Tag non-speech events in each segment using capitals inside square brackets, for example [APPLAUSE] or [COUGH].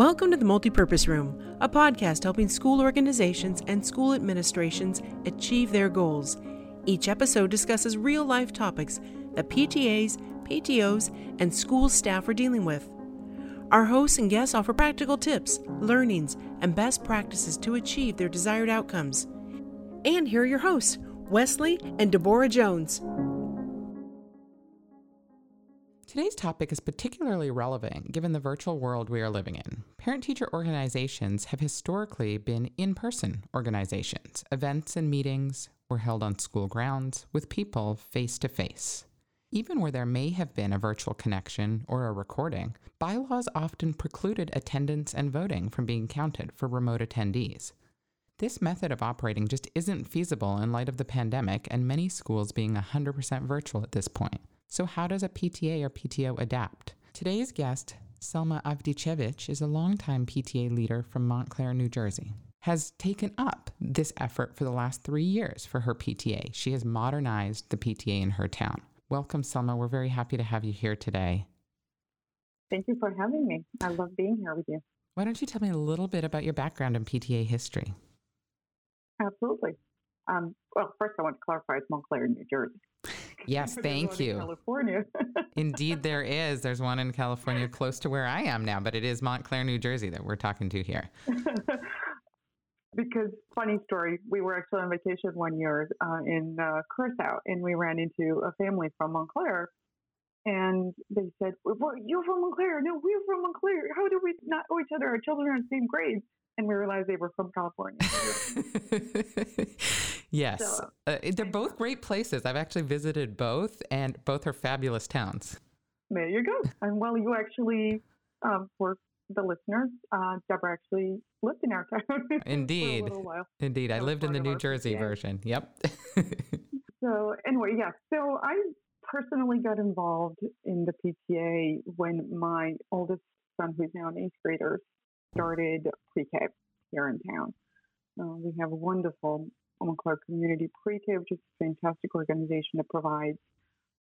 Welcome to the Multipurpose Room, a podcast helping school organizations and school administrations achieve their goals. Each episode discusses real life topics that PTAs, PTOs, and school staff are dealing with. Our hosts and guests offer practical tips, learnings, and best practices to achieve their desired outcomes. And here are your hosts, Wesley and Deborah Jones. Today's topic is particularly relevant given the virtual world we are living in. Parent teacher organizations have historically been in person organizations. Events and meetings were held on school grounds with people face to face. Even where there may have been a virtual connection or a recording, bylaws often precluded attendance and voting from being counted for remote attendees. This method of operating just isn't feasible in light of the pandemic and many schools being 100% virtual at this point. So, how does a PTA or PTO adapt? Today's guest, Selma Avdicevic, is a longtime PTA leader from Montclair, New Jersey. Has taken up this effort for the last three years for her PTA. She has modernized the PTA in her town. Welcome, Selma. We're very happy to have you here today. Thank you for having me. I love being here with you. Why don't you tell me a little bit about your background in PTA history? Absolutely. Um, well, first, I want to clarify it's Montclair, New Jersey. Yes, [LAUGHS] thank you. California. [LAUGHS] Indeed, there is. There's one in California close to where I am now, but it is Montclair, New Jersey that we're talking to here. [LAUGHS] because, funny story, we were actually on vacation one year uh, in uh, Curacao, and we ran into a family from Montclair. And they said, well, You're from Montclair. No, we're from Montclair. How do we not know each other? Our children are in the same grade. And we realized they were from California. Yes. So, uh, they're both great places. I've actually visited both, and both are fabulous towns. There you go. And well, you actually, um, for the listeners, uh, Deborah actually lived in our town. [LAUGHS] Indeed. Indeed. I lived in the New Jersey PTA. version. Yep. so, anyway, yeah. So, I personally got involved in the PTA when my oldest son, who's now an eighth grader, started pre K here in town. Uh, we have a wonderful Montclair Community Pre-K, which is a fantastic organization that provides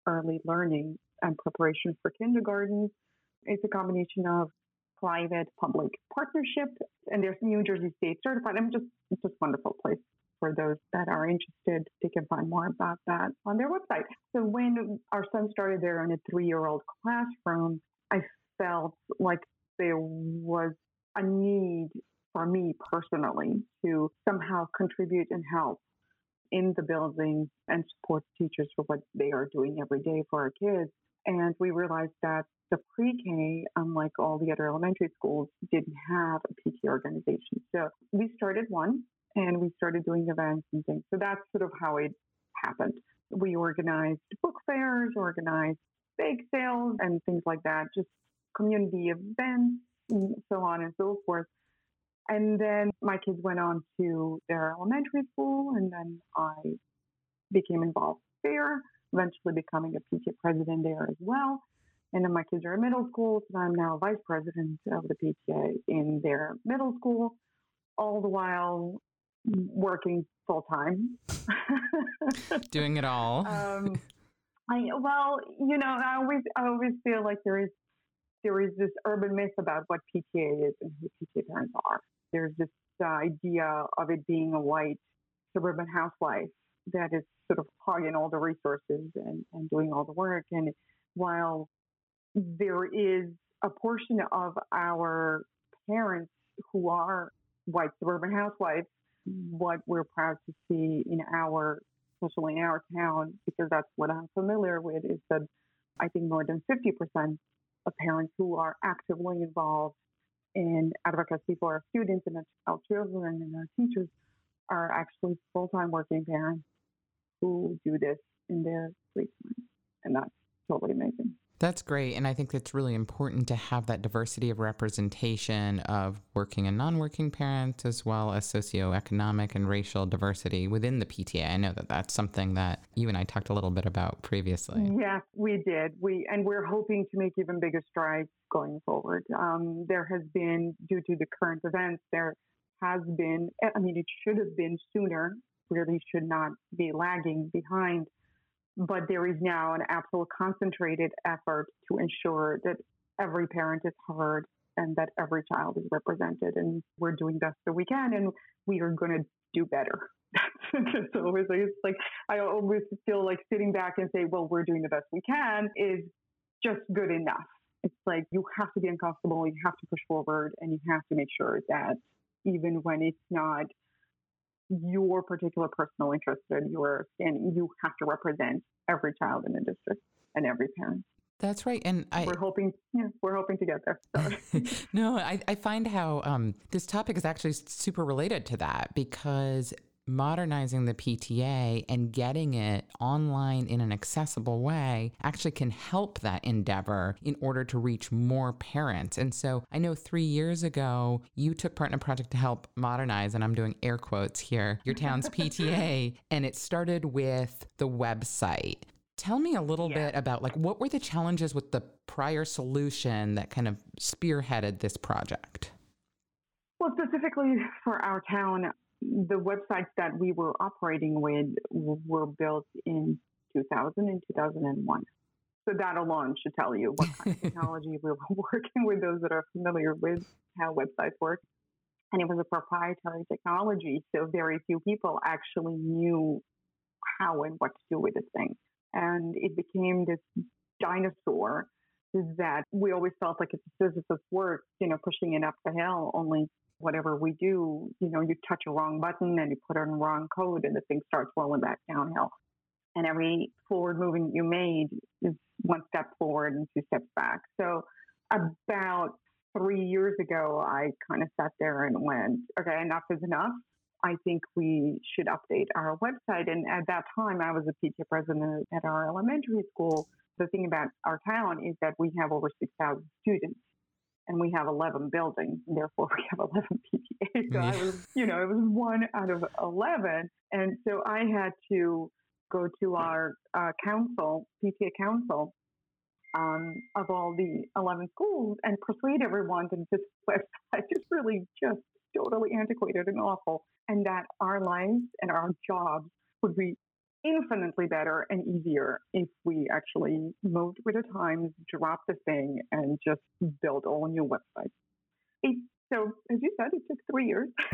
early learning and preparation for kindergarten. It's a combination of private public partnership, and there's New Jersey State certified. I'm just it's just a wonderful place for those that are interested. They can find more about that on their website. So when our son started there in a three-year-old classroom, I felt like there was a need for me personally to somehow contribute and help in the building and support teachers for what they are doing every day for our kids. And we realized that the pre-K, unlike all the other elementary schools, didn't have a PT organization. So we started one and we started doing events and things. So that's sort of how it happened. We organized book fairs, organized bake sales and things like that, just community events and so on and so forth. And then my kids went on to their elementary school, and then I became involved there, eventually becoming a PTA president there as well. And then my kids are in middle school, so I'm now vice president of the PTA in their middle school, all the while working full time. [LAUGHS] Doing it all. um, [LAUGHS] I well, you know, I always I always feel like there is there is this urban myth about what PTA is and who PTA parents are there's this uh, idea of it being a white suburban housewife that is sort of hogging all the resources and, and doing all the work. And while there is a portion of our parents who are white suburban housewives, what we're proud to see in our, especially in our town, because that's what I'm familiar with, is that I think more than 50% of parents who are actively involved in advocacy for our students and our children and our teachers are actually full-time working parents who do this in their free time. And that's totally amazing. That's great. And I think it's really important to have that diversity of representation of working and non working parents, as well as socioeconomic and racial diversity within the PTA. I know that that's something that you and I talked a little bit about previously. Yes, we did. We And we're hoping to make even bigger strides going forward. Um, there has been, due to the current events, there has been, I mean, it should have been sooner, really should not be lagging behind but there is now an absolute concentrated effort to ensure that every parent is heard and that every child is represented and we're doing best that we can and we are going to do better. [LAUGHS] That's always like, it's like I always feel like sitting back and say, well, we're doing the best we can is just good enough. It's like you have to be uncomfortable, you have to push forward, and you have to make sure that even when it's not your particular personal interest that you are standing, you have to represent every child in the district and every parent. That's right, and I we're hoping, yeah, we're hoping to get there. [LAUGHS] no, I, I find how um, this topic is actually super related to that because modernizing the PTA and getting it online in an accessible way actually can help that endeavor in order to reach more parents. And so I know three years ago, you took part in a project to help modernize, and I'm doing air quotes here, your town's [LAUGHS] PTA, and it started with the website. Tell me a little yeah. bit about like what were the challenges with the prior solution that kind of spearheaded this project? Well, specifically for our town, the websites that we were operating with were built in 2000 and 2001. So that alone should tell you what kind of [LAUGHS] technology we were [LAUGHS] working with, those that are familiar with how websites work. And it was a proprietary technology, so very few people actually knew how and what to do with this thing. And it became this dinosaur that we always felt like it's a Sisyphus work, you know, pushing it up the hill, only whatever we do, you know, you touch a wrong button and you put in wrong code and the thing starts rolling back downhill. And every forward movement you made is one step forward and two steps back. So about three years ago, I kind of sat there and went, okay, enough is enough. I think we should update our website. And at that time, I was a PTA president at our elementary school. The thing about our town is that we have over 6,000 students and we have 11 buildings. Therefore, we have [LAUGHS] 11 PTAs. So I was, you know, it was one out of 11. And so I had to go to our uh, council, PTA council, um, of all the 11 schools and persuade everyone that this website is really just totally antiquated and awful, and that our lives and our jobs would be infinitely better and easier if we actually moved with the times, dropped the thing, and just built all new websites. It, so, as you said, it took three years. [LAUGHS]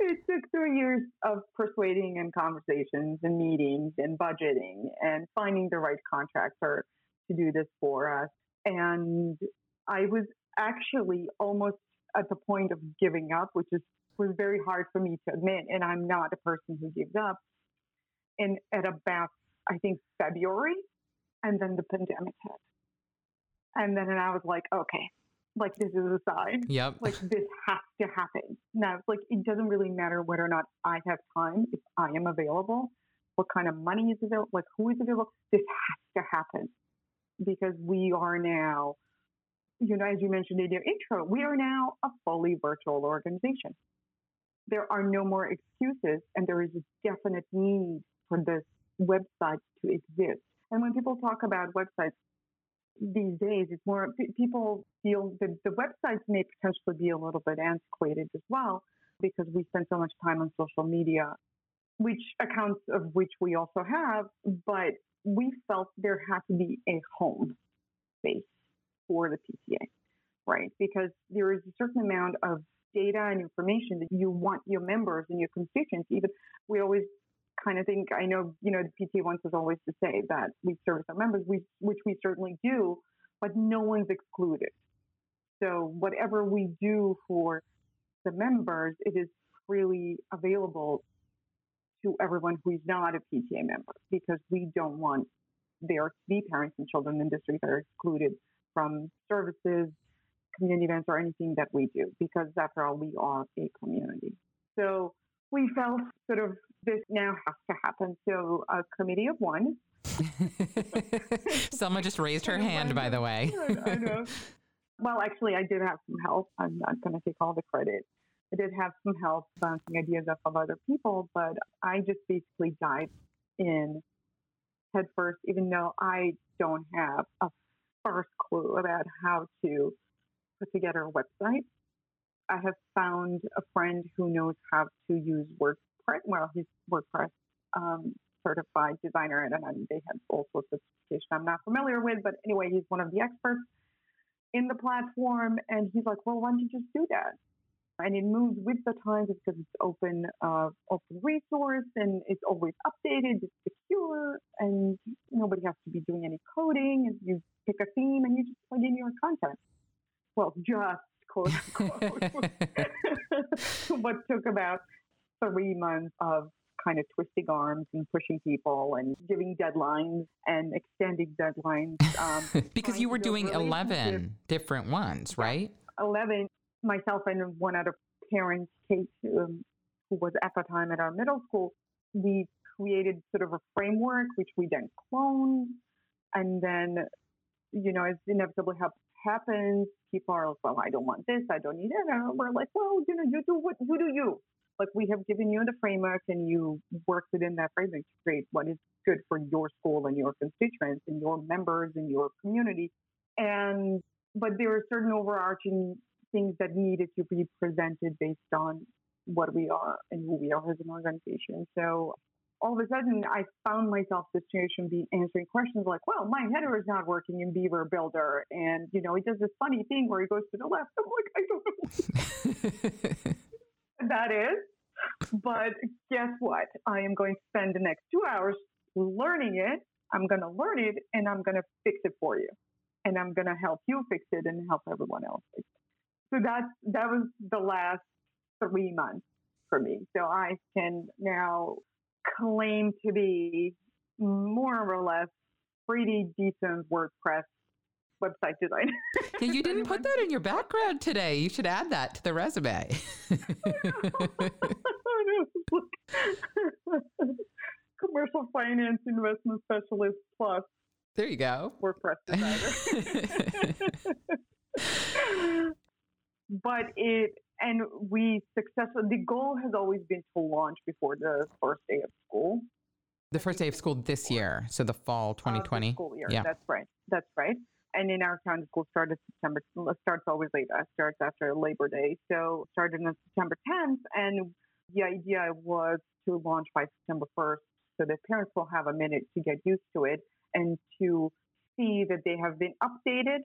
it took three years of persuading and conversations and meetings and budgeting and finding the right contractor to do this for us. And I was actually almost at the point of giving up, which is was very hard for me to admit. And I'm not a person who gives up. And at about, I think, February, and then the pandemic hit. And then and I was like, okay, like this is a sign. Yep. [LAUGHS] Like this has to happen. Now, like it doesn't really matter whether or not I have time, if I am available, what kind of money is available, like who is available. This has to happen because we are now, you know, as you mentioned in your intro, we are now a fully virtual organization there are no more excuses and there is a definite need for this website to exist. And when people talk about websites these days, it's more people feel that the websites may potentially be a little bit antiquated as well because we spend so much time on social media, which accounts of which we also have, but we felt there had to be a home space for the PTA, right? Because there is a certain amount of data and information that you want your members and your constituents. Even we always kind of think, I know, you know, the PTA wants us always to say that we service our members, we, which we certainly do, but no one's excluded. So whatever we do for the members, it is freely available to everyone who is not a PTA member because we don't want there to be parents and children in districts that are excluded from services, community events or anything that we do because after all, we are a community. So we felt sort of this now has to happen. So a committee of one. [LAUGHS] Selma just raised her [LAUGHS] hand, by the way. [LAUGHS] I know. Well, actually, I did have some help. I'm not going to take all the credit. I did have some help uh, bouncing ideas off of other people, but I just basically dived in head first, even though I don't have a first clue about how to put together a website. I have found a friend who knows how to use WordPress. Well, he's WordPress um, certified designer, and I mean, they have all sorts of certification I'm not familiar with, but anyway, he's one of the experts. in the platform. And he's like, well, why don't you just do that? And it moves with the times because it's open, uh, open resource and it's always updated, it's secure, and nobody has to be doing any coding. And you pick a theme and you just plug in your content. Well, just quote unquote. [LAUGHS] what took about three months of kind of twisting arms and pushing people and giving deadlines and extending deadlines. [LAUGHS] Um, because you were doing 11 different ones, right? 11, myself and one other parent, Kate, um, who was at the time at our middle school, we created sort of a framework, which we then cloned. And then, you know, as inevitably happens, people are like, well, I don't want this, I don't need it. And we're like, well, you know, you do what you do you like we have given you the framework and you work within that framework to create what is good for your school and your constituents and your members and your community. And but there are certain overarching things that needed to be presented based on what we are and who we are as an organization. So all of a sudden I found myself this situation be answering questions like, well, my header is not working in Beaver Builder. And, you know, he does this funny thing where he goes to the left. I'm like, I don't know. [LAUGHS] that is. But guess what? I am going to spend the next two hours learning it. I'm going to learn it and I'm going to fix it for you. And I'm going to help you fix it and help everyone else fix it. So that's, that was the last three months for me. So I can now claim to be more or less pretty decent WordPress website design. [LAUGHS] yeah, you didn't put that in your background today. You should add that to the resume. [LAUGHS] Commercial finance investment specialist plus. There you go. WordPress designer. [LAUGHS] but it and we successfully the goal has always been to launch before the first day of school. The first day of school this year, so the fall 2020. Uh, school year. Yeah, that's right. That's right and in our town, the school started September. Starts always late. Uh, starts after Labor Day. So started on September 10th, and the idea was to launch by September 1st, so that parents will have a minute to get used to it and to see that they have been updated,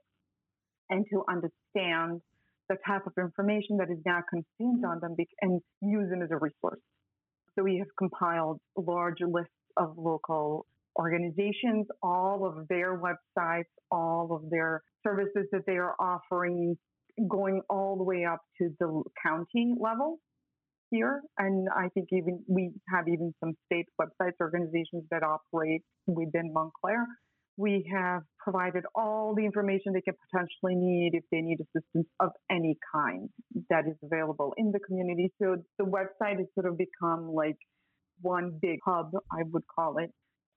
and to understand the type of information that is now consumed on mm-hmm. them and use them as a resource. So we have compiled large lists of local organizations, all of their websites, all of their services that they are offering, going all the way up to the county level here. And I think even we have even some state websites, organizations that operate within Montclair. We have provided all the information they could potentially need if they need assistance of any kind that is available in the community. So the website has sort of become like one big hub, I would call it,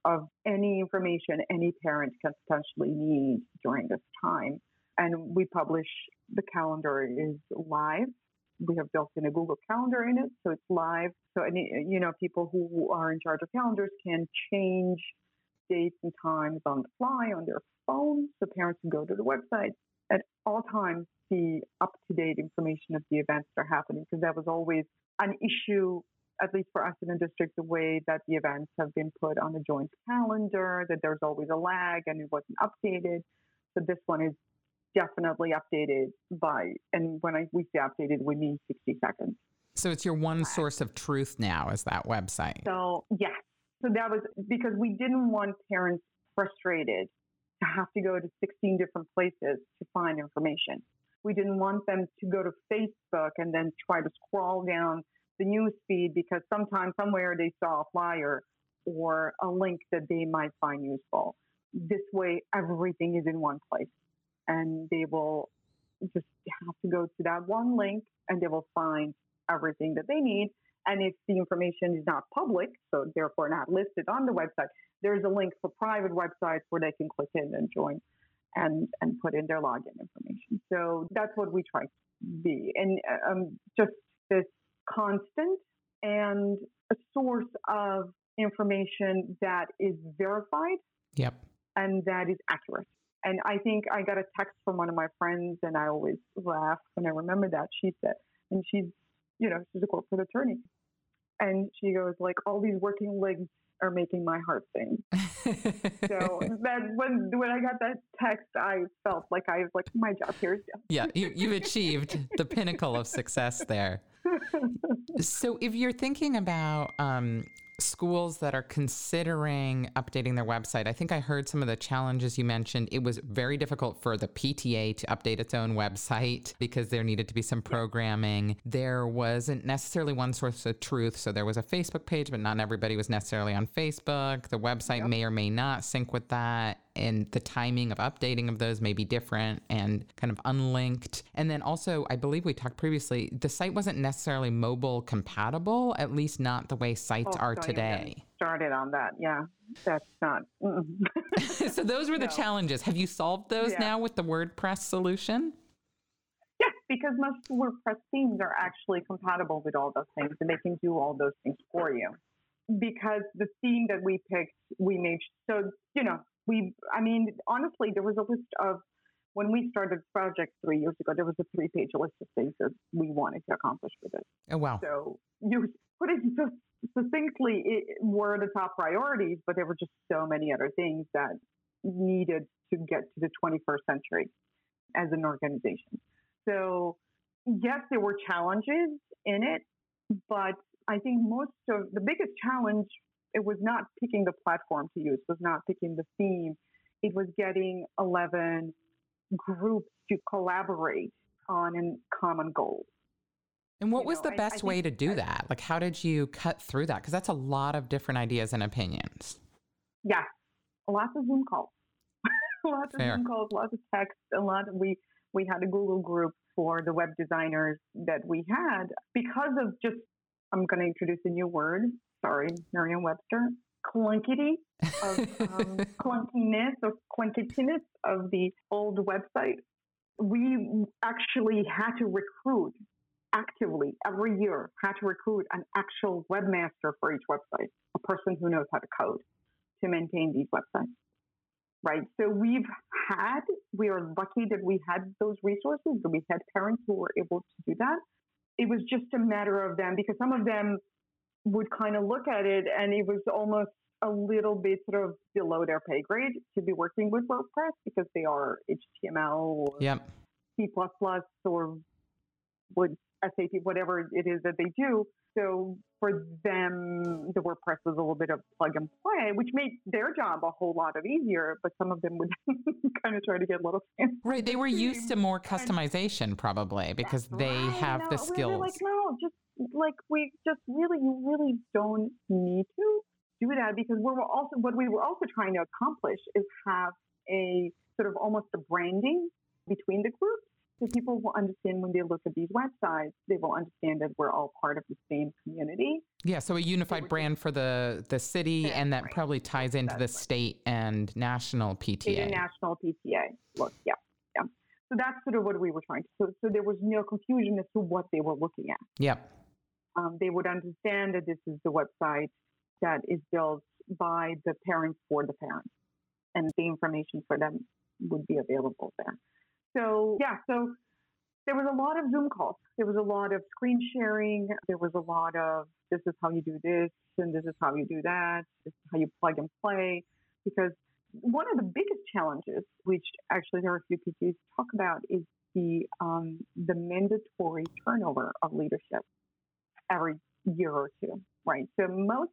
of any information any parent can potentially need during this time. And we publish the calendar is live. We have built in a Google Calendar in it, so it's live. So any you know people who are in charge of calendars can change dates and times on the fly on their phone. So parents can go to the website at all times see up to date information of the events that are happening because that was always an issue at least for us in the district, the way that the events have been put on the joint calendar, that there's always a lag and it wasn't updated. So this one is definitely updated by, and when I, we say updated, we mean 60 seconds. So it's your one source of truth now, is that website? So, yes. So that was because we didn't want parents frustrated to have to go to 16 different places to find information. We didn't want them to go to Facebook and then try to scroll down the news feed because sometimes somewhere they saw a flyer or a link that they might find useful. This way, everything is in one place and they will just have to go to that one link and they will find everything that they need. And if the information is not public, so therefore not listed on the website, there's a link for private websites where they can click in and join and, and put in their login information. So that's what we try to be. And um, just this constant and a source of information that is verified. Yep. And that is accurate. And I think I got a text from one of my friends, and I always laugh when I remember that. She said, and she's, you know, she's a corporate attorney. And she goes like, all these working legs are making my heart sing. so [LAUGHS] that when when I got that text, I felt like I was like, my job here is done. yeah, you, you've [LAUGHS] achieved the pinnacle of success there. [LAUGHS] So, if you're thinking about um, schools that are considering updating their website, I think I heard some of the challenges you mentioned. It was very difficult for the PTA to update its own website because there needed to be some programming. There wasn't necessarily one source of truth. So, there was a Facebook page, but not everybody was necessarily on Facebook. The website Yep. may or may not sync with that. And the timing of updating of those may be different and kind of unlinked. And then also, I believe we talked previously, the site wasn't necessarily mobile compatible, at least not the way sites Oh, are don't even get me today. Started on that, yeah. That's not. [LAUGHS] so those were the [LAUGHS] No. challenges. Have you solved those Yeah. now with the WordPress solution? yes, because most WordPress themes are actually compatible with all those things, and they can do all those things for you. Because the theme that we picked, we made so you know we. I mean, honestly, there was a list of when we started the project three years ago. There was a three-page list of things that we wanted to accomplish with it. Oh, wow. So you put it so succinctly, it were the top priorities, but there were just so many other things that needed to get to the 21st century as an organization. So yes, there were challenges in it, but I think most of the biggest challenge it was not picking the platform to use, was not picking the theme. It was getting 11 groups to collaborate on a common goal. And what you was know, the I- I best way to do I- that? Like, how did you cut through that? Because that's a lot of different ideas and opinions. Yeah, lots of Zoom calls, [LAUGHS] lots of Zoom calls, lots of text, a lot. Of, we we had a Google group for the web designers that we had because of just. I'm going to introduce a new word. Sorry, Merriam-Webster. Clunkity of um, [LAUGHS] clunkiness or clunkiness of the old website. We actually had to recruit actively every year. Had to recruit an actual webmaster for each website, a person who knows how to code to maintain these websites. Right. So we've had, we are lucky that we had those resources, that we had parents who were able to do that. It was just a matter of them because some of them would kind of look at it and it was almost a little bit sort of below their pay grade to be working with WordPress because they are HTML or Yep. C++ or would SAP, whatever it is that they do. So for them, the WordPress was a little bit of plug and play, which made their job a whole lot of easier. But some of them would [LAUGHS] kind of try to get a little fancy. Right. They were used to more customization, probably, because they Right, have no, the we skills. like, no, just like we just really, you really don't need to do that because we're also what we were also trying to accomplish is have a sort of almost a branding between the groups. So people will understand when they look at these websites, they will understand that we're all part of the same community. Yeah, so a unified just- brand for the the city, and that right. probably ties into the right. state and national PTA. State and national PTA. Look, yeah, yeah. So that's sort of what we were trying to. So, so there was no confusion as to what they were looking at. Yep. um, they would understand that this is the website that is built by the parents for the parents, and the information for them would be available there. So yeah, so there was a lot of Zoom calls. There was a lot of screen sharing. There was a lot of this is how you do this, and this is how you do that. This is how you plug and play. Because one of the biggest challenges, which actually there are a few PTs talk about, is the um, the mandatory turnover of leadership every year or two, right? So most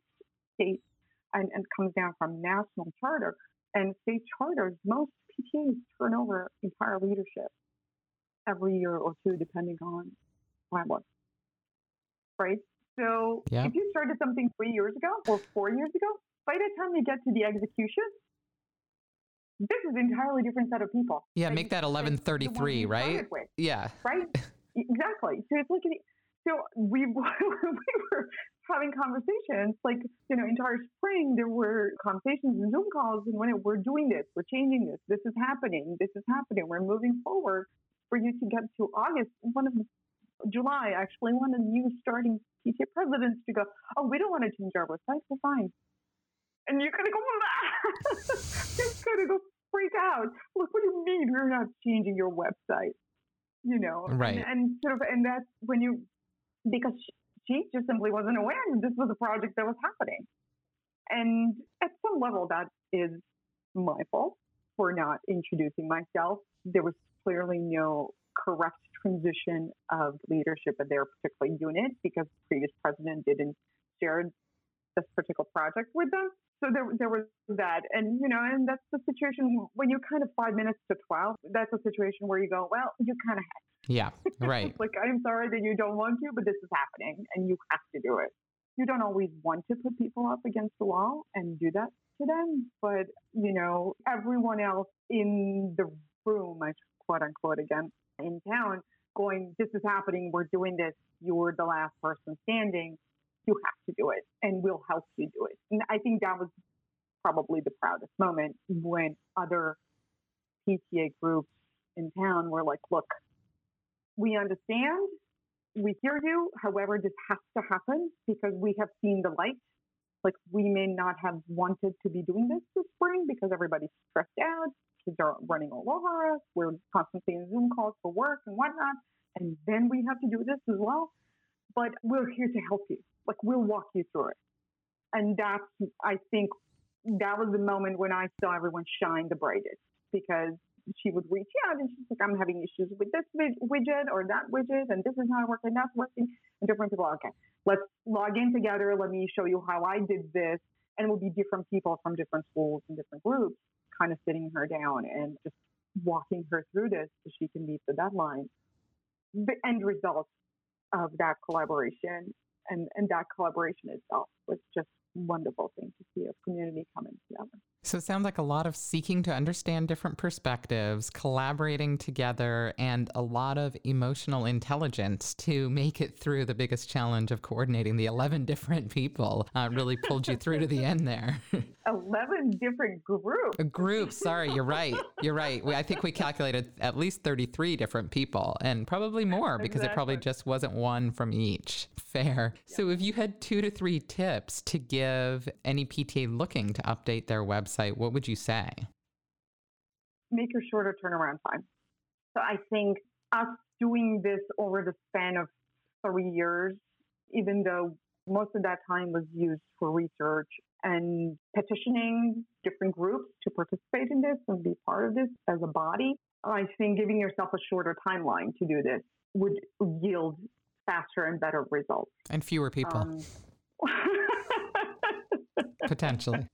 states, and, and comes down from national charter and state charters, most PTAs turn over entire leadership every year or two, depending on what was, right? So Yeah. if you started something three years ago or four years ago, by the time you get to the execution, this is an entirely different set of people. Yeah, than- make that than the 1133, right? Yeah. right? [LAUGHS] Exactly. So it's like, so we [LAUGHS] we were having conversations like you know entire spring there were conversations and Zoom calls and when it, we're doing this, we're changing this, this is happening, this is happening, we're moving forward. For you to get to August, one of July actually, one of the new starting PTA presidents to go, oh, we don't want to change our website, we're fine. And you're gonna go, you're gonna go freak out. Look, what do you mean we're not changing your website? You know, Right. And, sort of, and that's when you, because she just simply wasn't aware that this was a project that was happening. And at some level, that is my fault for not introducing myself. There was clearly no correct transition of leadership at their particular unit because the previous president didn't share this particular project with them. So there, there was that. And, you know, and that's the situation when you're kind of five minutes to 12, that's a situation where you go, well, you kind of have yeah, right. [LAUGHS] like, I'm sorry that you don't want to, but this is happening and you have to do it. You don't always want to put people up against the wall and do that to them, but, you know, everyone else in the room, I quote unquote again, in town, going, this is happening, we're doing this, you're the last person standing, you have to do it, and we'll help you do it. And I think that was probably the proudest moment when other PTA groups in town were like, look, we understand, we hear you. However, this has to happen because we have seen the light. Like we may not have wanted to be doing this this spring because everybody's stressed out. Kids are running all over us. We're constantly in Zoom calls for work and whatnot. And then we have to do this as well. But we're here to help you. Like we'll walk you through it. And that's, I think, that was the moment when I saw everyone shine the brightest because she would reach out and she's like, I'm having issues with this widget or that widget, and this is not working, that's working. And different people, okay, let's log in together. Let me show you how I did this. And it will be different people from different schools and different groups kind of sitting her down and just walking her through this so she can meet the deadline. The end result of that collaboration and, and that collaboration itself was just wonderful thing to see a community coming together. So it sounds like a lot of seeking to understand different perspectives, collaborating together, and a lot of emotional intelligence to make it through the biggest challenge of coordinating the 11 different people. Uh, really pulled you through to the end there. [LAUGHS] 11 different groups. A group, sorry, you're right. You're right. We, I think we calculated at least 33 different people and probably more because exactly. it probably just wasn't one from each. Fair. Yeah. So if you had two to three tips to give any PTA looking to update their website, website, what would you say? Make a shorter turnaround time. So I think us doing this over the span of three years, even though most of that time was used for research and petitioning different groups to participate in this and be part of this as a body, I think giving yourself a shorter timeline to do this would yield faster and better results. And fewer people. Um, [LAUGHS] Potentially.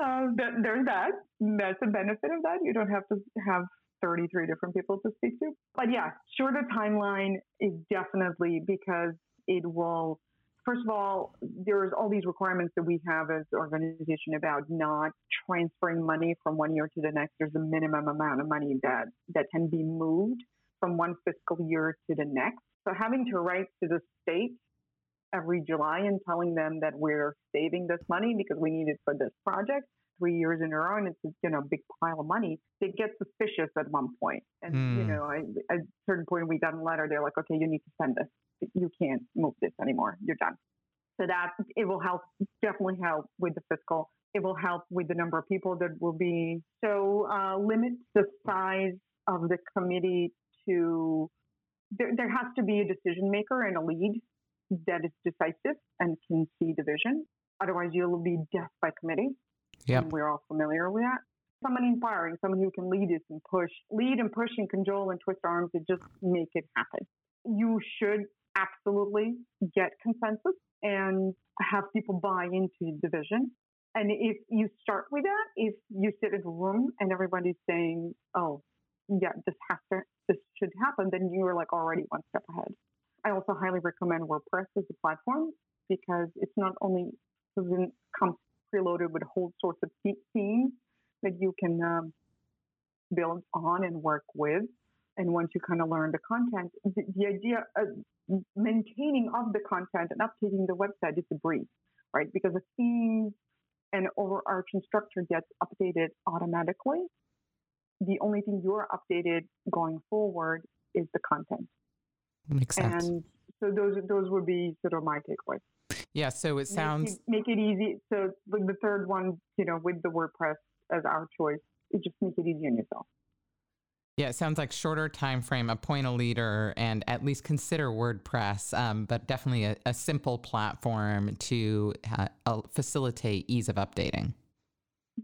Uh, there's that. That's a benefit of that. You don't have to have 33 different people to speak to. But yeah, shorter timeline is definitely because it will, first of all, there's all these requirements that we have as organization about not transferring money from one year to the next. There's a minimum amount of money that, that can be moved from one fiscal year to the next. So having to write to the state every July and telling them that we're saving this money because we need it for this project three years in a row and it's you know a big pile of money they get suspicious at one point. and mm. you hmm. know I, at a certain point we got a letter they're like okay you need to send this you can't move this anymore you're done so that it will help definitely help with the fiscal it will help with the number of people that will be so uh, limit the size of the committee to there, there has to be a decision maker and a lead that is decisive and can see the vision. Otherwise, you'll be death by committee. Yeah, we're all familiar with that. Someone inspiring, someone who can lead us and push, lead and push and cajole and twist arms to just make it happen. You should absolutely get consensus and have people buy into the vision. And if you start with that, if you sit in a room and everybody's saying, "Oh, yeah, this has to, this should happen," then you are like already one step ahead. I also highly recommend WordPress as a platform because it's not only it comes preloaded with a whole sorts of themes that you can um, build on and work with. And once you kind of learn the content, the, the idea of maintaining of the content and updating the website is a breeze, right? Because the themes and overarching structure gets updated automatically. The only thing you're updated going forward is the content. Makes sense. And so those those would be sort of my takeaways. Yeah. So it sounds make it, make it easy. So the third one, you know, with the WordPress as our choice, it just make it easy on yourself. Yeah, it sounds like shorter time frame, appoint a leader, and at least consider WordPress, um, but definitely a, a, simple platform to uh, facilitate ease of updating.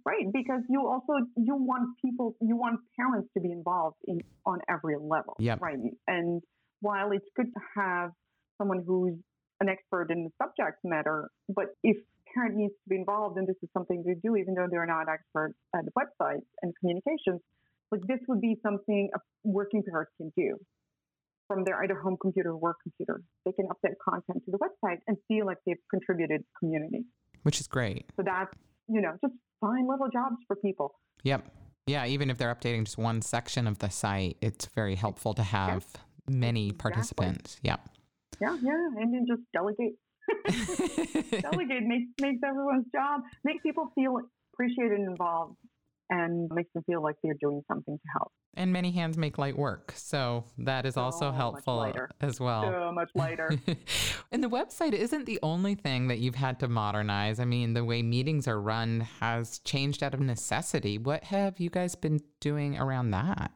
Right, because you also you want people, you want parents to be involved in on every level. Yeah. Right, and while it's good to have someone who's an expert in the subject matter, but if parent needs to be involved and this is something they do, even though they're not experts at the website and communications, like this would be something a working parent can do from their either home computer or work computer. They can update content to the website and feel like they've contributed to community. Which is great. So that's, you know, just fine little jobs for people. Yep. Yeah, even if they're updating just one section of the site, it's very helpful to have yes. Many exactly. participants. Yeah. Yeah, yeah. And then just delegate. [LAUGHS] delegate makes makes everyone's job, makes people feel appreciated and involved and makes them feel like they're doing something to help. And many hands make light work. So that is also oh, so helpful as well. So much lighter. [LAUGHS] and the website isn't the only thing that you've had to modernize. I mean, the way meetings are run has changed out of necessity. What have you guys been doing around that?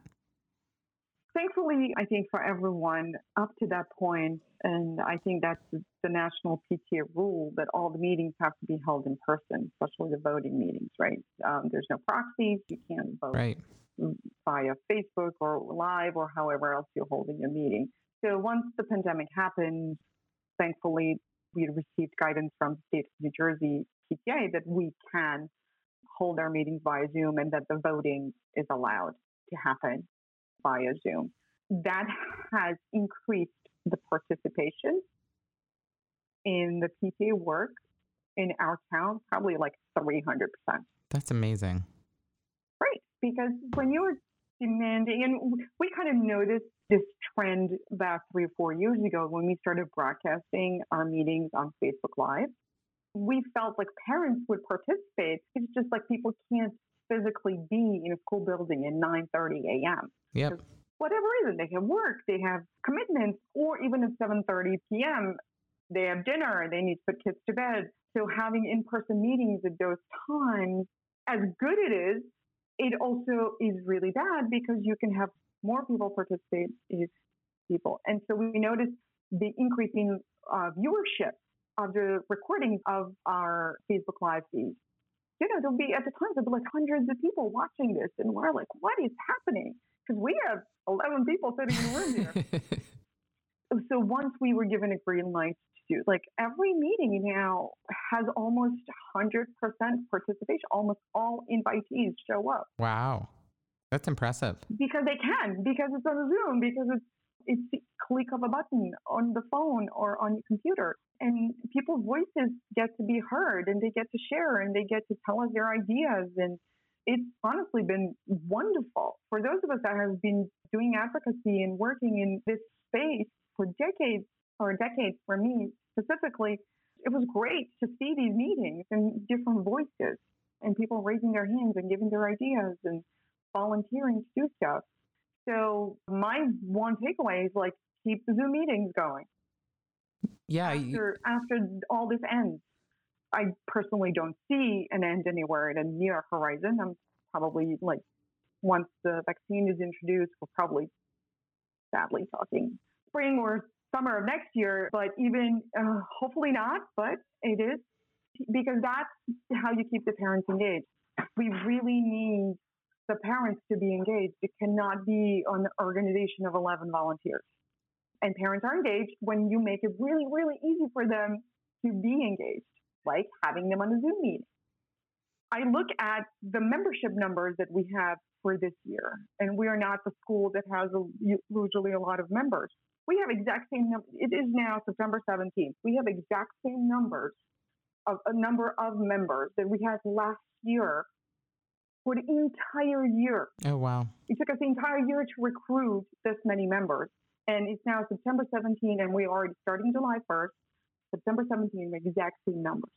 Thankfully, I think for everyone up to that point, and I think that's the national PTA rule that all the meetings have to be held in person, especially the voting meetings, right? Um, there's no proxies. You can't vote right. via Facebook or live or however else you're holding a meeting. So once the pandemic happened, thankfully, we received guidance from the state of New Jersey PTA that we can hold our meetings via Zoom and that the voting is allowed to happen via Zoom. That has increased the participation in the PTA work in our town probably like 300%. That's amazing. Right. Because when you're demanding, and we kind of noticed this trend about three or four years ago when we started broadcasting our meetings on Facebook Live. We felt like parents would participate. It's just like people can't physically be in a school building at 9:30 a.m. Yep whatever reason they have work, they have commitments, or even at 7:30 p.m. they have dinner, they need to put kids to bed. So having in-person meetings at those times, as good it is, it also is really bad because you can have more people participate if people. And so we noticed the increasing uh, viewership of the recordings of our Facebook Live feeds. You know, there'll be at the time there'll be like hundreds of people watching this, and we're like, what is happening? Because we have 11 people sitting in the room here. [LAUGHS] Oh, so once we were given a green light to do, like every meeting now has almost 100% participation. Almost all invitees show up. Wow. That's impressive. Because they can, because it's on Zoom, because it's it's the click of a button on the phone or on your computer. And people's voices get to be heard and they get to share and they get to tell us their ideas and it's honestly been wonderful for those of us that have been doing advocacy and working in this space for decades or decades for me specifically. It was great to see these meetings and different voices and people raising their hands and giving their ideas and volunteering to do stuff. So my one takeaway is like keep the Zoom meetings going. Yeah. After after all this ends. I personally don't see an end anywhere in a near horizon. I'm probably like once the vaccine is introduced, we're probably sadly talking spring or summer of next year. But even uh, hopefully not, but it is because that's how you keep the parents engaged. We really need the parents to be engaged. It cannot be an organization of 11 volunteers. And parents are engaged when you make it really, really easy for them to be engaged like having them on a Zoom meeting. I look at the membership numbers that we have for this year, and we are not the school that has a, usually a lot of members. We have exact same number. It is now September 17th. We have exact same numbers of a number of members that we had last year for the entire year. Oh, wow. It took us the entire year to recruit this many members. And it's now September 17th, and we are already starting July 1st. September 17th, the exact same numbers.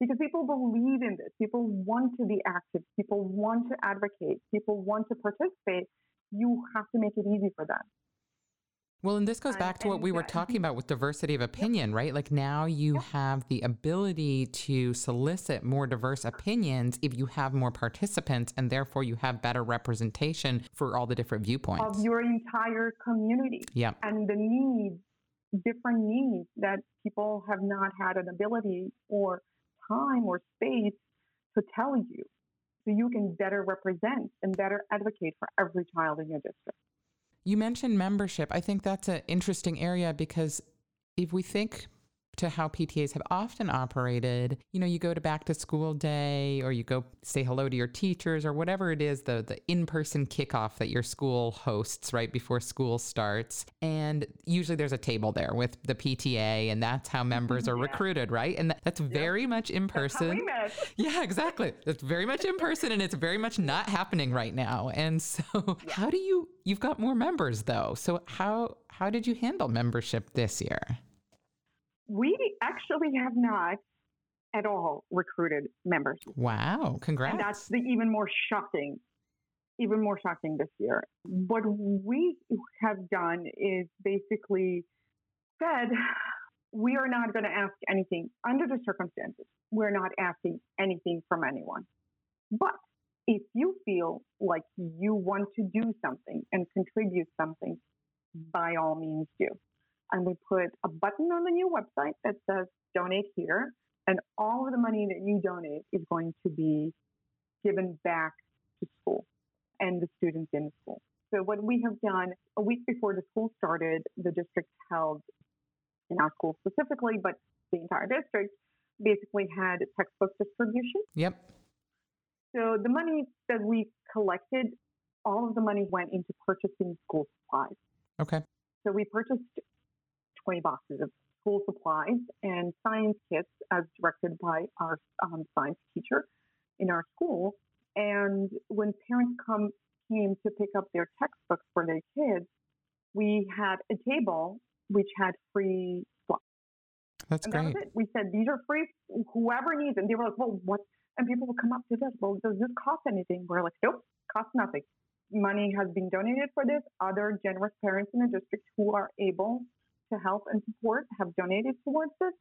Because people believe in this. People want to be active. People want to advocate. People want to participate. You have to make it easy for them. Well, and this goes back to what we were mm-hmm. talking about with diversity of opinion, right? Like now you have the ability to solicit more diverse opinions if you have more participants, and therefore you have better representation for all the different viewpoints of your entire community. Yeah. And the needs, different needs that people have not had an ability or time or space to tell you. So you can better represent and better advocate for every child in your district. You mentioned membership. I think that's an interesting area because if we think to how PTAs have often operated. You know, you go to back to school day or you go say hello to your teachers or whatever it is, the, the in person kickoff that your school hosts right before school starts. And usually there's a table there with the PTA, and that's how members are [LAUGHS] yeah. recruited, right? And that's very much in person. [LAUGHS] Yeah, exactly. That's very much in person and it's very much not happening right now. And so, [LAUGHS] yeah. how do you, you've got more members though. So, how, how did you handle membership this year? We actually have not at all recruited members. Wow, congrats. And that's the even more shocking, even more shocking this year. What we have done is basically said, we are not going to ask anything under the circumstances. We're not asking anything from anyone. But if you feel like you want to do something and contribute something, by all means do and we put a button on the new website that says donate here. And all of the money that you donate is going to be given back to school and the students in the school. So what we have done a week before the school started, the district held in our school specifically, but the entire district basically had textbook distribution. Yep. So the money that we collected, all of the money went into purchasing school supplies. Okay. So we purchased 20 boxes of school supplies and science kits as directed by our um, science teacher in our school. And when parents come came to pick up their textbooks for their kids, we had a table which had free supplies. That's and great. That we said these are free. Whoever needs them. They were like, well, what? And people would come up to us. Well, does this cost anything? We're like, nope, cost nothing. Money has been donated for this. Other generous parents in the district who are able to help and support have donated towards this.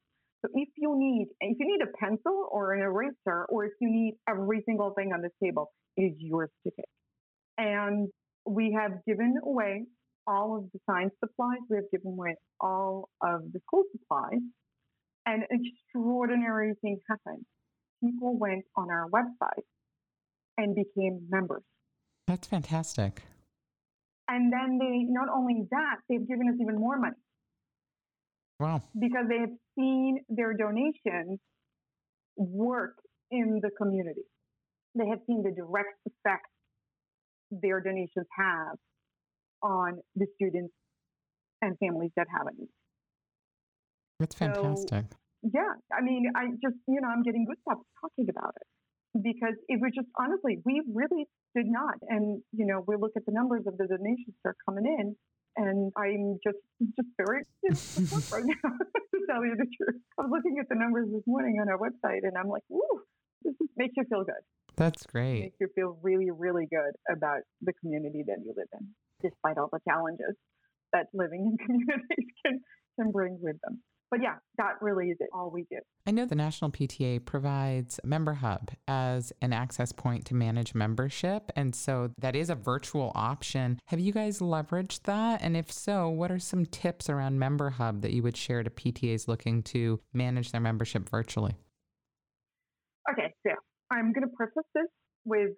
So if you need, if you need a pencil or an eraser, or if you need every single thing on this table, it is yours to take. And we have given away all of the science supplies. We have given away all of the school supplies. And an extraordinary thing happened. People went on our website and became members. That's fantastic. And then they, not only that, they've given us even more money. Wow. Because they have seen their donations work in the community. They have seen the direct effect their donations have on the students and families that have a need. That's fantastic. So, yeah, I mean, I just, you know, I'm getting good stuff talking about it because it was just honestly, we really did not. And, you know, we look at the numbers of the donations that are coming in, and I'm just just very right now [LAUGHS] to tell you the truth. I was looking at the numbers this morning on our website, and I'm like, "Ooh, this makes you feel good." That's great. It makes you feel really, really good about the community that you live in, despite all the challenges that living in [LAUGHS] communities can can bring with them but yeah, that really is it, all we do. I know the National PTA provides Member Hub as an access point to manage membership. And so that is a virtual option. Have you guys leveraged that? And if so, what are some tips around Member Hub that you would share to PTAs looking to manage their membership virtually? Okay, so I'm going to preface this with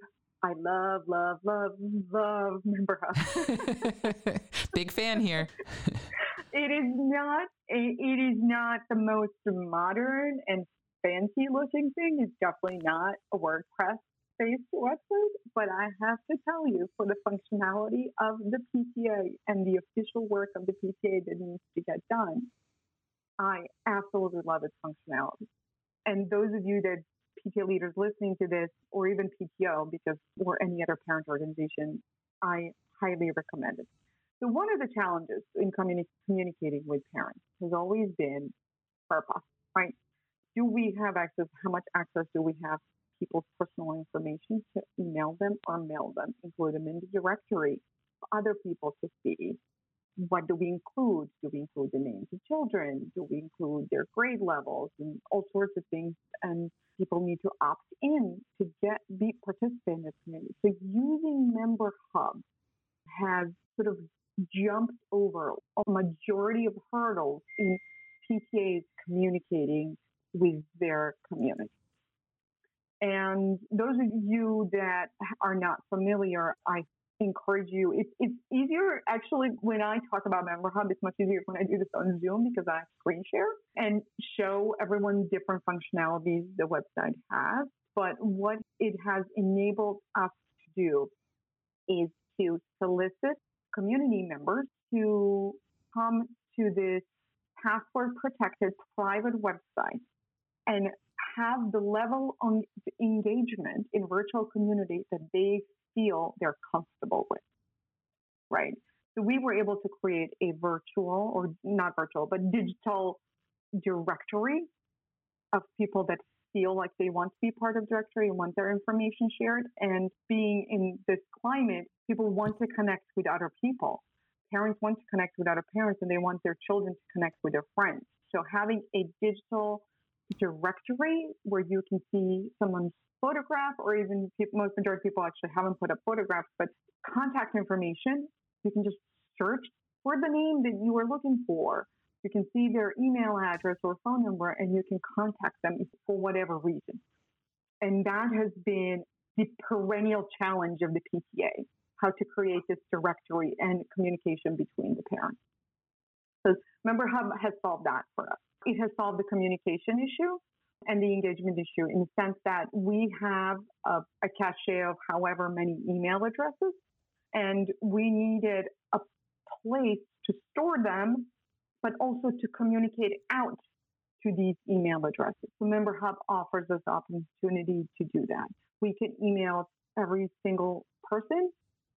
I love, love, love, love Member Hub. [LAUGHS] Big fan here. [LAUGHS] it is not it is not the most modern and fancy looking thing. It's definitely not a WordPress based website, but I have to tell you, for the functionality of the PTA and the official work of the PTA that needs to get done, I absolutely love its functionality. And those of you that PTA leaders listening to this, or even PTO, because or any other parent organization, I highly recommend it. So one of the challenges in communi- communicating with parents has always been FERPA, right? Do we have access? How much access do we have people's personal information to email them or mail them, include them in the directory for other people to see? what do we include? Do we include the names of children? Do we include their grade levels and all sorts of things? And people need to opt in to get be participate in the community. So using Member Hub has sort of jumped over a majority of hurdles in PTAs communicating with their community. And those of you that are not familiar, I encourage you. It's, it's easier actually when I talk about Member Hub. It's much easier when I do this on Zoom because I screen share and show everyone different functionalities the website has. But what it has enabled us to do is to solicit community members to come to this password protected private website and have the level of engagement in virtual community that they feel they're comfortable with, right? So we were able to create a virtual or not virtual, but digital directory of people that feel like they want to be part of directory and want their information shared. And being in this climate, people want to connect with other people. Parents want to connect with other parents and they want their children to connect with their friends. So having a digital directory where you can see someone's photograph, or even people, most majority of people actually haven't put up photographs, but contact information. You can just search for the name that you are looking for. You can see their email address or phone number, and you can contact them for whatever reason. And that has been the perennial challenge of the PTA how to create this directory and communication between the parents. So Member Hub has solved that for us. It has solved the communication issue and the engagement issue in the sense that we have a, a cache of however many email addresses, and we needed a place to store them, but also to communicate out to these email addresses. So Member Hub offers us opportunity to do that. We can email every single person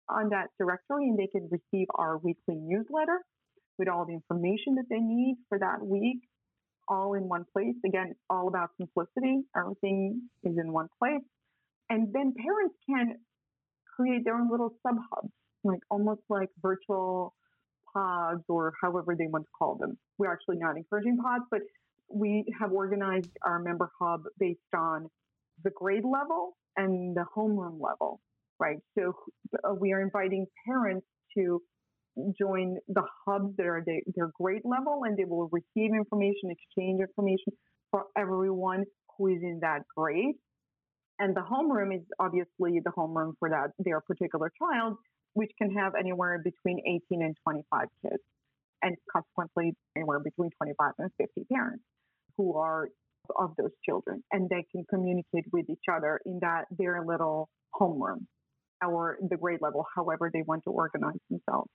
on that directory and they can receive our weekly newsletter with all the information that they need for that week all in one place. Again, all about simplicity. Everything is in one place. And then parents can create their own little sub hubs, like almost like virtual pods or however they want to call them. We're actually not encouraging pods, but we have organized our member hub based on the grade level and the homeroom level, right? So uh, we are inviting parents to join the hubs that are the, their grade level and they will receive information, exchange information for everyone who is in that grade. And the homeroom is obviously the homeroom for that their particular child, which can have anywhere between 18 and 25 kids, and consequently anywhere between 25 and 50 parents who are of those children, and they can communicate with each other in that their little homeroom or the grade level, however they want to organize themselves.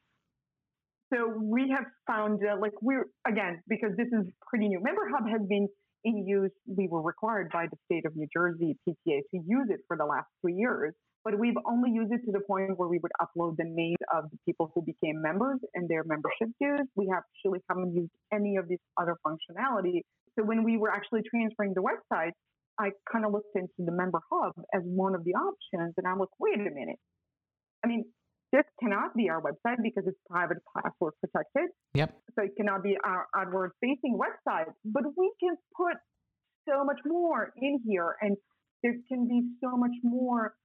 So we have found uh, like we're again because this is pretty new. Member Hub has been in use. We were required by the state of New Jersey PTA to use it for the last three years, but we've only used it to the point where we would upload the names of the people who became members and their membership dues. We actually haven't used any of this other functionality. So when we were actually transferring the website, I kind of looked into the Member Hub as one of the options, and I'm like, wait a minute. I mean, this cannot be our website because it's private password protected. Yep. So it cannot be our outward facing website, but we can put so much more in here and there can be so much more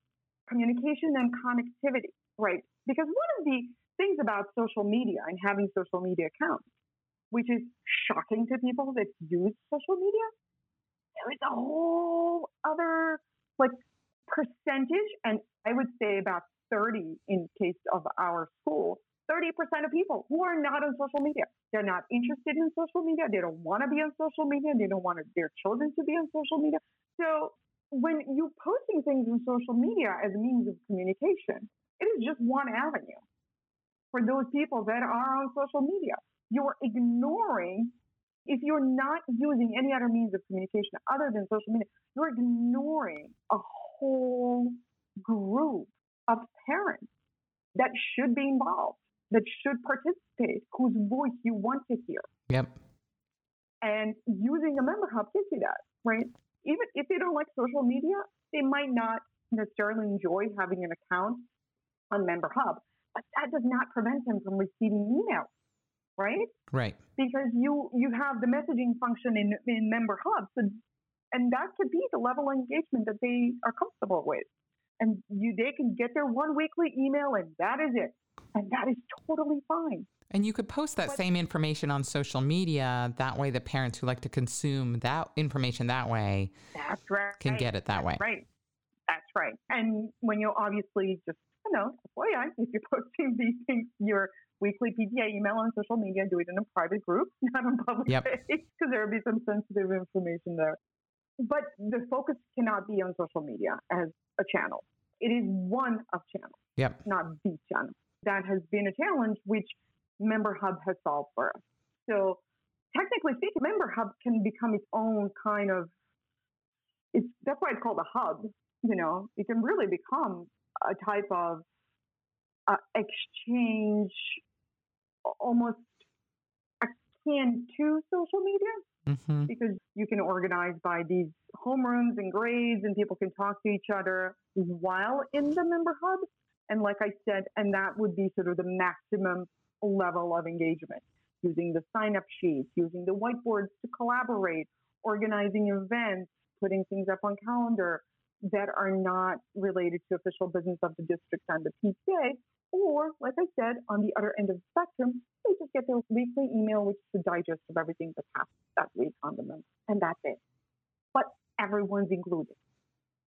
communication and connectivity, right? Because one of the things about social media and having social media accounts, which is shocking to people that use social media, is a whole other like percentage, and I would say about 30 in case of our school, 30% of people who are not on social media. They're not interested in social media. They don't want to be on social media. They don't want their children to be on social media. So when you're posting things on social media as a means of communication, it is just one avenue for those people that are on social media. You're ignoring, if you're not using any other means of communication other than social media, you're ignoring a whole group of parents that should be involved, that should participate, whose voice you want to hear. Yep. And using a member hub gives you that, right? Even if they don't like social media, they might not necessarily enjoy having an account on Member Hub, but that does not prevent them from receiving emails right? Right. Because you you have the messaging function in in Member Hub, so, and that could be the level of engagement that they are comfortable with, and you they can get their one weekly email, and that is it, and that is totally fine. And you could post that same information on social media. That way, the parents who like to consume that information that way That's right. can get it that That's way. Right. That's right. And when you obviously just, you know, FYI, if you're [LAUGHS] posting these things, your weekly PTA email on social media, do it in a private group, [LAUGHS] not on public Yep. [LAUGHS] because there will be some sensitive information there. But the focus cannot be on social media as a channel. It is one of channels, Yep. not the channel. That has been a challenge which Member Hub has solved for us. So technically speaking, Member Hub can become its own kind of it's that's why it's called a hub. You know, it can really become a type of uh, exchange, almost akin to social media, hmm because you can organize by these homerooms and grades, and people can talk to each other while in the member hub. And like I said, and that would be sort of the maximum level of engagement using the sign up sheets, using the whiteboards to collaborate, organizing events, putting things up on calendar that are not related to official business of the district and the PTA. Or, like I said, on the other end of the spectrum, they just get their weekly email, which is a digest of everything that happened that week on the month, and that's it. But everyone's included.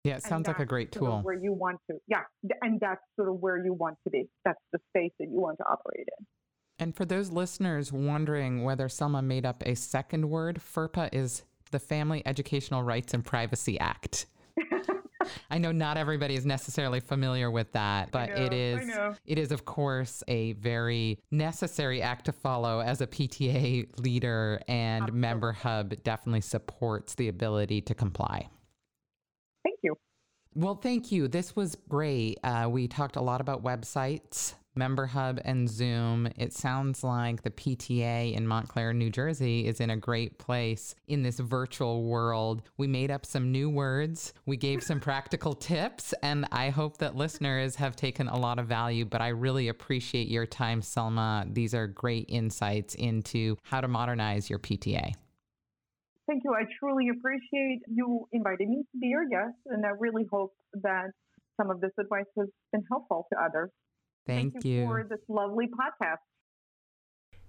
Yeah, it sounds like a great sort of tool. Where you want to, yeah, and that's sort of where you want to be. That's the space that you want to operate in. And for those listeners wondering whether Selma made up a second word, FERPA is the Family Educational Rights and Privacy Act. [LAUGHS] I know not everybody is necessarily familiar with that, but it know, I is it is of course a very necessary act to follow as a PTA leader and member hub definitely supports the ability to comply. Thank you. Well, thank you. This was great. Uh, we talked a lot about websites, Member Hub, and Zoom. It sounds like the PTA in Montclair, New Jersey is in a great place in this virtual world. We made up some new words, we gave some [LAUGHS] practical tips, and I hope that listeners have taken a lot of value. But I really appreciate your time, Selma. These are great insights into how to modernize your PTA. Thank you. I truly appreciate you inviting me to be your guest, and I really hope that some of this advice has been helpful to others. Thank, you for this lovely podcast.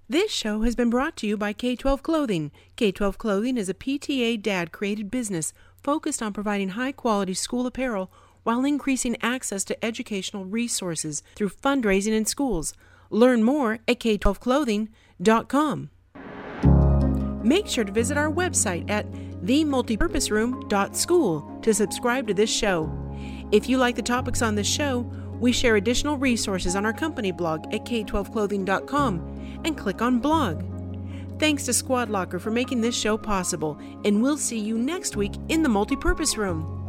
This show has been brought to you by K 12 Clothing. K 12 Clothing is a PTA dad created business focused on providing high quality school apparel while increasing access to educational resources through fundraising in schools. Learn more at k12clothing.com. Make sure to visit our website at themultipurposeroom.school to subscribe to this show. If you like the topics on this show, we share additional resources on our company blog at k12clothing.com and click on blog. Thanks to SquadLocker for making this show possible, and we'll see you next week in the multipurpose room.